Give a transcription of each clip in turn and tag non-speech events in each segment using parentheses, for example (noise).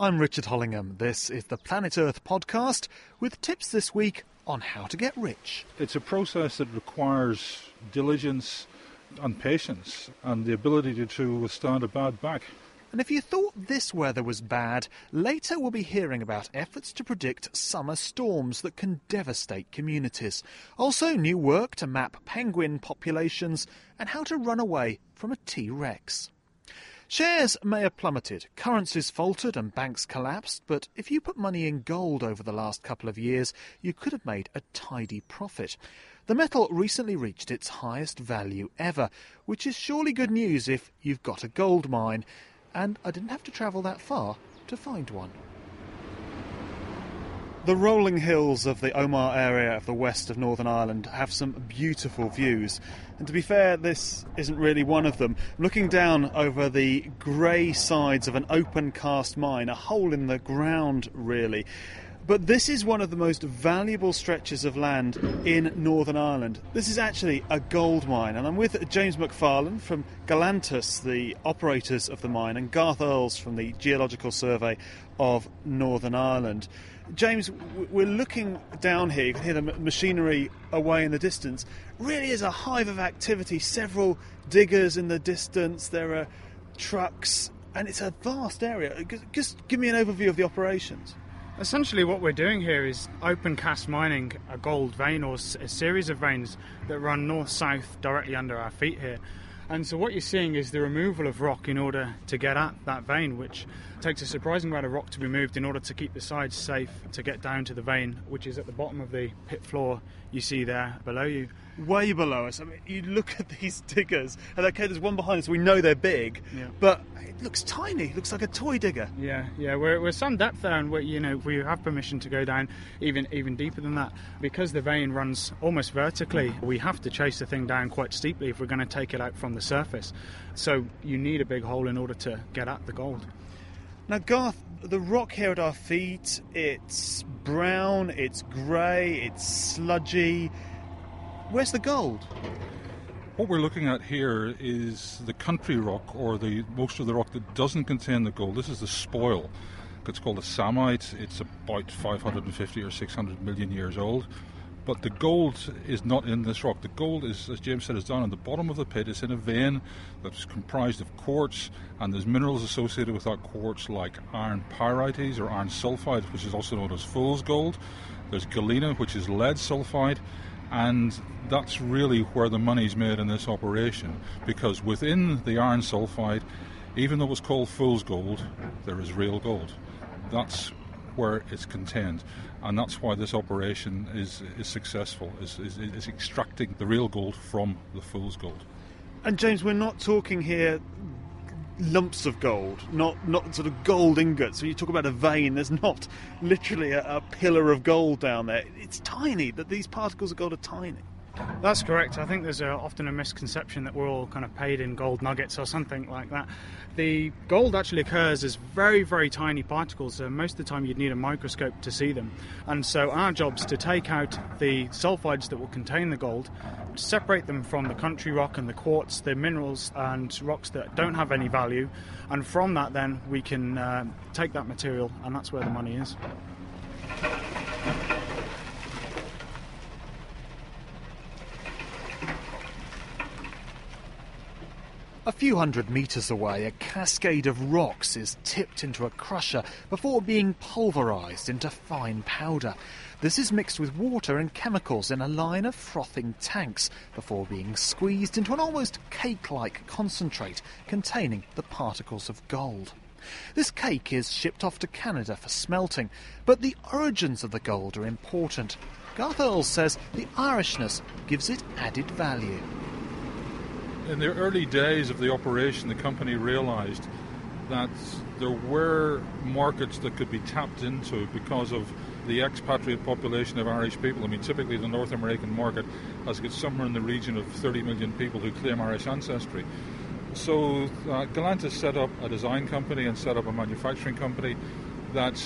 I'm Richard Hollingham. This is the Planet Earth podcast with tips this week on how to get rich. It's a process that requires diligence and patience and the ability to, to withstand a bad back. And if you thought this weather was bad, later we'll be hearing about efforts to predict summer storms that can devastate communities. Also, new work to map penguin populations and how to run away from a T Rex. Shares may have plummeted, currencies faltered, and banks collapsed, but if you put money in gold over the last couple of years, you could have made a tidy profit. The metal recently reached its highest value ever, which is surely good news if you've got a gold mine. And I didn't have to travel that far to find one. The rolling hills of the Omagh area of the west of Northern Ireland have some beautiful views. And to be fair, this isn't really one of them. Looking down over the grey sides of an open cast mine, a hole in the ground, really. But this is one of the most valuable stretches of land in Northern Ireland. This is actually a gold mine, and I'm with James McFarlane from Galantas, the operators of the mine, and Garth Earls from the Geological Survey of Northern Ireland. James, we're looking down here. You can hear the machinery away in the distance. Really is a hive of activity. Several diggers in the distance. There are trucks, and it's a vast area. Uh, just give me an overview of the operations. Essentially, what we're doing here is open cast mining a gold vein or a series of veins that run north south directly under our feet here. And so, what you're seeing is the removal of rock in order to get at that vein, which takes a surprising amount of rock to be moved in order to keep the sides safe to get down to the vein, which is at the bottom of the pit floor you see there below you. Way below us. I mean, you look at (laughs) these diggers, and okay, there's one behind us. We know they're big, yeah. but it looks tiny. It looks like a toy digger. Yeah, yeah. We're, we're some depth there, and we you know we have permission to go down even even deeper than that because the vein runs almost vertically. We have to chase the thing down quite steeply if we're going to take it out from the surface. So you need a big hole in order to get at the gold. Now, Garth, the rock here at our feet, it's brown, it's grey, it's sludgy. Where's the gold? What we're looking at here is the country rock, or the most of the rock that doesn't contain the gold. This is the spoil. It's called a psammite. It's about 550 or 600 million years old. But the gold is not in this rock. The gold is, as James said, is down in the bottom of the pit. It's in a vein that's comprised of quartz, and there's minerals associated with that quartz like iron pyrites or iron sulfide, which is also known as fool's gold. There's galena, which is lead sulfide, and that's really where the money's made in this operation because within the iron sulfide, even though it's called fool's gold, there is real gold. That's where it's contained and that's why this operation is, is successful, is, is, is extracting the real gold from the fool's gold. And James, we're not talking here lumps of gold, not not sort of gold ingots. When you talk about a vein, there's not literally a, a pillar of gold down there. It's tiny. That these particles of gold are tiny. That's correct. I think there's a, often a misconception that we're all kind of paid in gold nuggets or something like that. The gold actually occurs as very, very tiny particles. So most of the time, you'd need a microscope to see them. And so, our job's to take out the sulfides that will contain the gold, separate them from the country rock and the quartz, the minerals and rocks that don't have any value. And from that, then we can uh, take that material, and that's where the money is. A few hundred metres away, a cascade of rocks is tipped into a crusher before being pulverised into fine powder. This is mixed with water and chemicals in a line of frothing tanks before being squeezed into an almost cake like concentrate containing the particles of gold. This cake is shipped off to Canada for smelting, but the origins of the gold are important. Garth Earls says the Irishness gives it added value in the early days of the operation, the company realized that there were markets that could be tapped into because of the expatriate population of Irish people. I mean, typically the North American market has got somewhere in the region of 30 million people who claim Irish ancestry. So uh, Galantas set up a design company and set up a manufacturing company that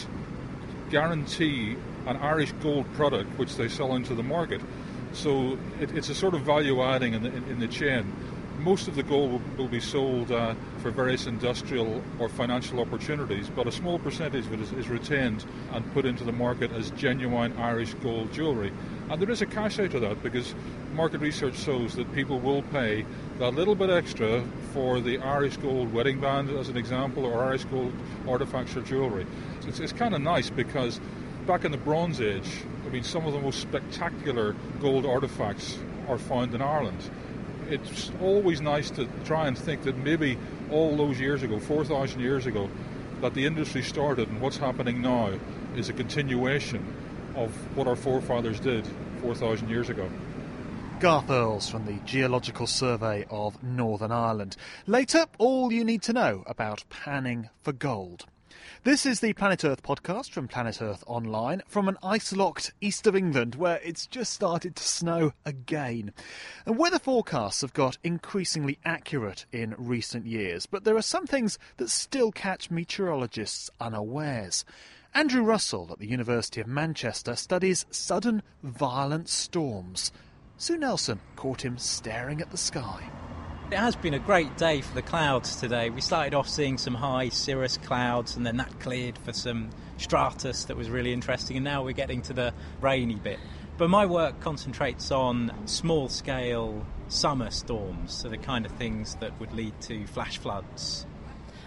guarantee an Irish gold product which they sell into the market. So it, it's a sort of value adding in the, in, in the chain most of the gold will, be sold uh, for various industrial or financial opportunities, but a small percentage of it is, is, retained and put into the market as genuine Irish gold jewellery. And there is a cash out of that because market research shows that people will pay that little bit extra for the Irish gold wedding band, as an example, or Irish gold artifacts or jewellery. It's, it's kind of nice because back in the Bronze Age, I mean, some of the most spectacular gold artifacts are found in Ireland it's always nice to try and think that maybe all those years ago, 4,000 years ago, that the industry started and what's happening now is a continuation of what our forefathers did 4,000 years ago. Garth Earls from the Geological Survey of Northern Ireland. Later, all you need to know about panning for gold. This is the Planet Earth podcast from Planet Earth Online from an ice locked east of England where it's just started to snow again. And weather forecasts have got increasingly accurate in recent years, but there are some things that still catch meteorologists unawares. Andrew Russell at the University of Manchester studies sudden violent storms. Sue Nelson caught him staring at the sky. It has been a great day for the clouds today. We started off seeing some high cirrus clouds and then that cleared for some stratus that was really interesting, and now we're getting to the rainy bit. But my work concentrates on small scale summer storms, so the kind of things that would lead to flash floods.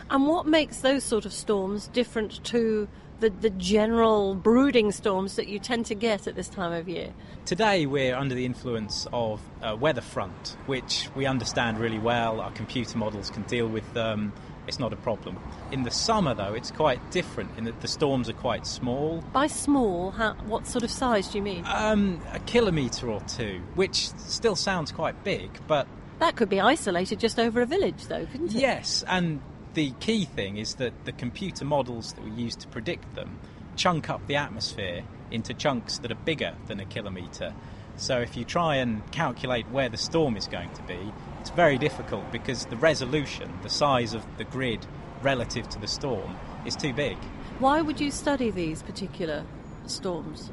And what makes those sort of storms different to the, the general brooding storms that you tend to get at this time of year? Today we're under the influence of a weather front, which we understand really well. Our computer models can deal with them. It's not a problem. In the summer, though, it's quite different in that the storms are quite small. By small, how, what sort of size do you mean? Um, a kilometre or two, which still sounds quite big, but that could be isolated just over a village, though, couldn't it? Yes, and the key thing is that the computer models that we use to predict them chunk up the atmosphere into chunks that are bigger than a kilometre. So if you try and calculate where the storm is going to be, it's very difficult because the resolution, the size of the grid relative to the storm, is too big. Why would you study these particular storms?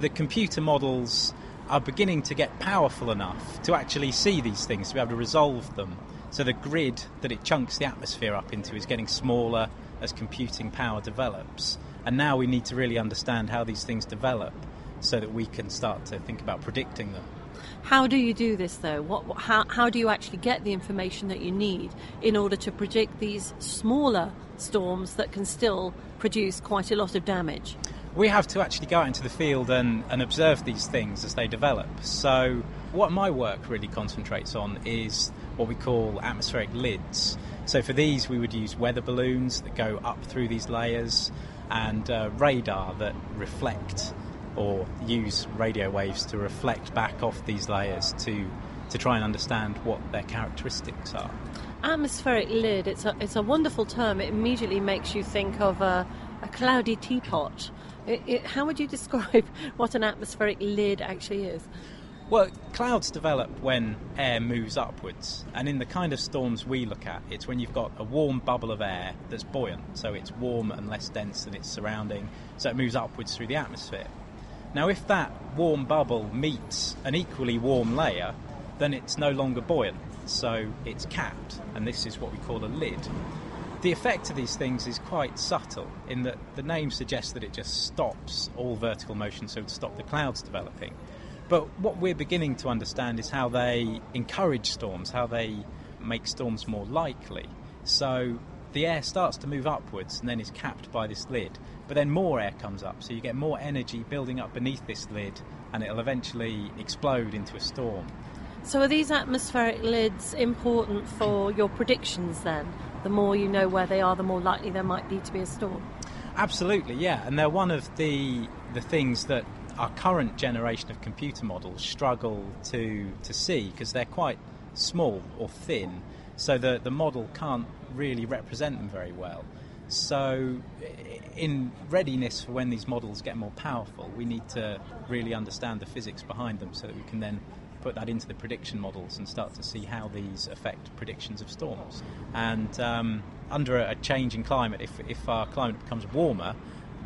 The computer models are beginning to get powerful enough to actually see these things, to be able to resolve them so the grid that it chunks the atmosphere up into is getting smaller as computing power develops. And now we need to really understand how these things develop so that we can start to think about predicting them. How do you do this though? What, how, how do you actually get the information that you need in order to predict these smaller storms that can still produce quite a lot of damage? We have to actually go out into the field and, and observe these things as they develop. So, what my work really concentrates on is what we call atmospheric lids. So for these, we would use weather balloons that go up through these layers and uh, radar that reflect or use radio waves to reflect back off these layers to to try and understand what their characteristics are. Atmospheric lid, it's a, it's a wonderful term. It immediately makes you think of a, a cloudy teapot. It, it, how would you (laughs) describe what an atmospheric lid actually is? Well, clouds develop when air moves upwards, and in the kind of storms we look at, it's when you've got a warm bubble of air that's buoyant, so it's warm and less dense than its surrounding, so it moves upwards through the atmosphere. Now, if that warm bubble meets an equally warm layer, then it's no longer buoyant, so it's capped, and this is what we call a lid. The effect of these things is quite subtle in that the name suggests that it just stops all vertical motion, so to stop the clouds developing. But what we're beginning to understand is how they encourage storms, how they make storms more likely. So the air starts to move upwards and then is capped by this lid. But then more air comes up, so you get more energy building up beneath this lid, and it'll eventually explode into a storm. So, are these atmospheric lids important for your predictions then? The more you know where they are, the more likely there might be to be a storm? Absolutely, yeah. And they're one of the, the things that our current generation of computer models struggle to, to see because they're quite small or thin, so the, the model can't really represent them very well. So, in readiness for when these models get more powerful, we need to really understand the physics behind them so that we can then put that into the prediction models and start to see how these affect predictions of storms. And um, under a change in climate, if, if our climate becomes warmer,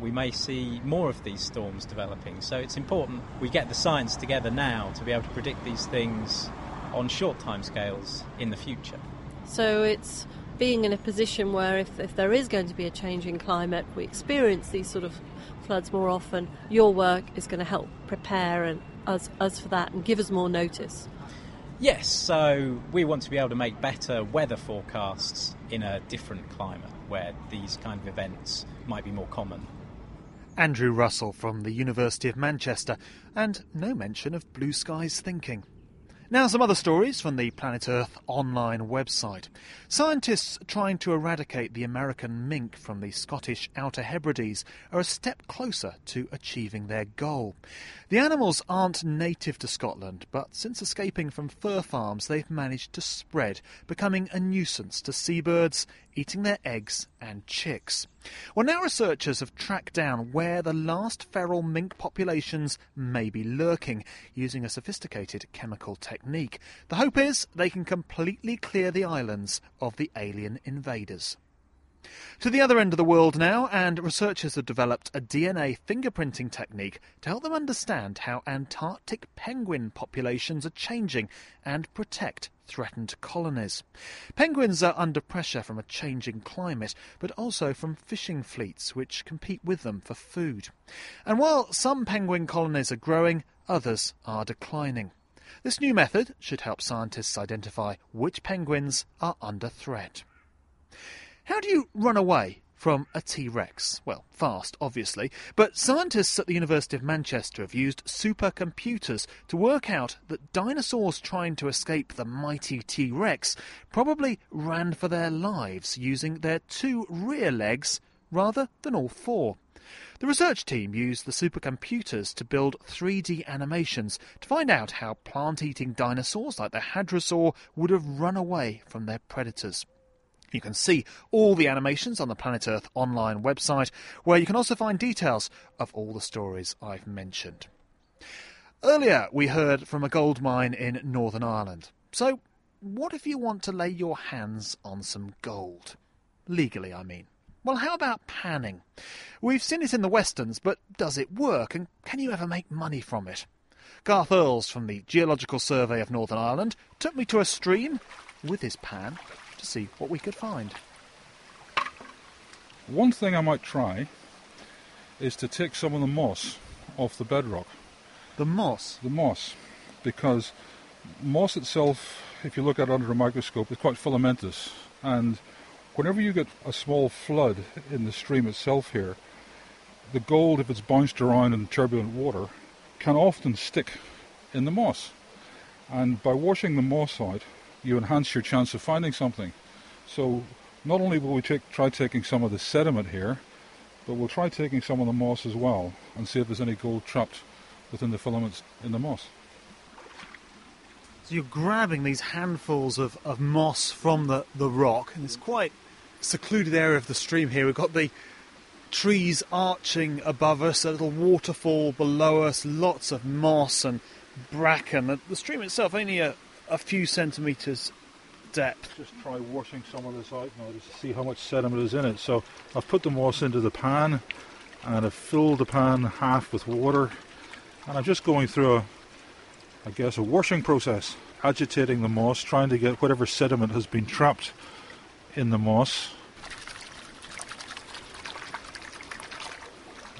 we may see more of these storms developing. So it's important we get the science together now to be able to predict these things on short timescales in the future. So it's being in a position where if, if there is going to be a change in climate, we experience these sort of floods more often, your work is going to help prepare and us, us for that and give us more notice. Yes, so we want to be able to make better weather forecasts in a different climate where these kind of events might be more common. Andrew Russell from the University of Manchester, and no mention of blue skies thinking. Now, some other stories from the Planet Earth online website. Scientists trying to eradicate the American mink from the Scottish Outer Hebrides are a step closer to achieving their goal. The animals aren't native to Scotland, but since escaping from fur farms, they've managed to spread, becoming a nuisance to seabirds, eating their eggs and chicks. Well, now researchers have tracked down where the last feral mink populations may be lurking using a sophisticated chemical technique. The hope is they can completely clear the islands of the alien invaders. To the other end of the world now, and researchers have developed a DNA fingerprinting technique to help them understand how Antarctic penguin populations are changing and protect threatened colonies. Penguins are under pressure from a changing climate, but also from fishing fleets which compete with them for food. And while some penguin colonies are growing, others are declining. This new method should help scientists identify which penguins are under threat. How do you run away from a T Rex? Well, fast, obviously, but scientists at the University of Manchester have used supercomputers to work out that dinosaurs trying to escape the mighty T Rex probably ran for their lives using their two rear legs rather than all four. The research team used the supercomputers to build 3D animations to find out how plant eating dinosaurs like the hadrosaur would have run away from their predators. You can see all the animations on the Planet Earth online website, where you can also find details of all the stories I've mentioned. Earlier, we heard from a gold mine in Northern Ireland. So, what if you want to lay your hands on some gold? Legally, I mean. Well, how about panning? We've seen it in the westerns, but does it work, and can you ever make money from it? Garth Earls from the Geological Survey of Northern Ireland took me to a stream with his pan to see what we could find. One thing I might try is to take some of the moss off the bedrock. The moss? The moss, because moss itself, if you look at it under a microscope, is quite filamentous. And whenever you get a small flood in the stream itself here, the gold, if it's bounced around in turbulent water, can often stick in the moss. And by washing the moss out, you enhance your chance of finding something. So not only will we take, try taking some of the sediment here, but we'll try taking some of the moss as well and see if there's any gold trapped within the filaments in the moss. So you're grabbing these handfuls of, of moss from the, the rock, and it's quite secluded area of the stream here. We've got the trees arching above us, a little waterfall below us, lots of moss and bracken. The, stream itself only a, a few centimetres depth. Just try washing some of this out now to see how much sediment is in it. So I've put the moss into the pan and I've filled the pan half with water and I'm just going through a, I guess, a washing process, agitating the moss, trying to get whatever sediment has been trapped in the moss.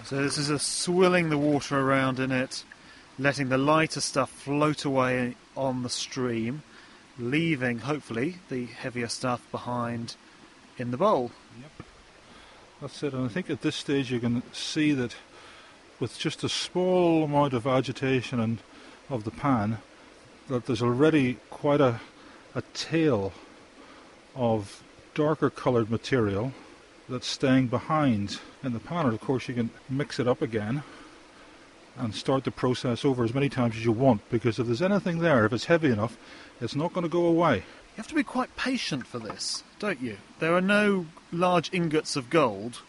So this is a swilling the water around in it, letting the lighter stuff float away on the stream, leaving hopefully the heavier stuff behind in the bowl. Yep. That's it, and I think at this stage you can see that with just a small amount of agitation and of the pan, that there's already quite a, a tail of darker coloured material that's staying behind in the pan. Of course, you can mix it up again and start the process over as many times as you want because if there's anything there, if it's heavy enough, it's not going to go away. You have to be quite patient for this, don't you? There are no large ingots of gold,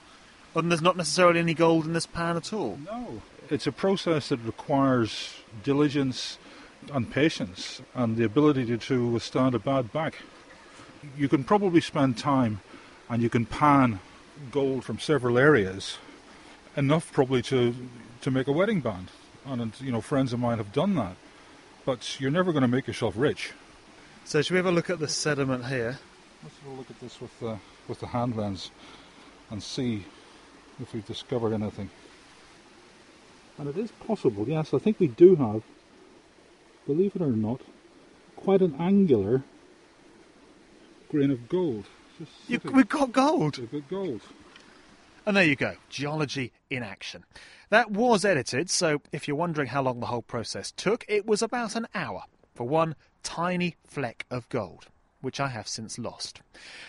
and there's not necessarily any gold in this pan at all. No. It's a process that requires diligence and patience and the ability to, to withstand a bad back. You can probably spend time and you can pan gold from several areas, enough probably to to make a wedding band. And you know, friends of mine have done that. But you're never going to make yourself rich. So, should we have a look at the sediment here? Let's have a look at this with the, with the hand lens and see if we've discovered anything. And it is possible, yes, I think we do have, believe it or not, quite an angular grain of gold. You, we've got gold. We've got gold. And there you go, geology in action. That was edited, so if you're wondering how long the whole process took, it was about an hour for one tiny fleck of gold, which I have since lost.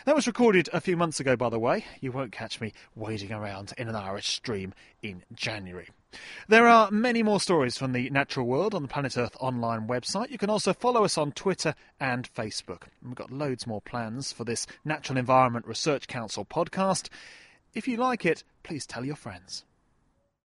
That was recorded a few months ago, by the way. You won't catch me wading around in an Irish stream in January. There are many more stories from the natural world on the Planet Earth online website. You can also follow us on Twitter and Facebook. We've got loads more plans for this Natural Environment Research Council podcast. If you like it, please tell your friends.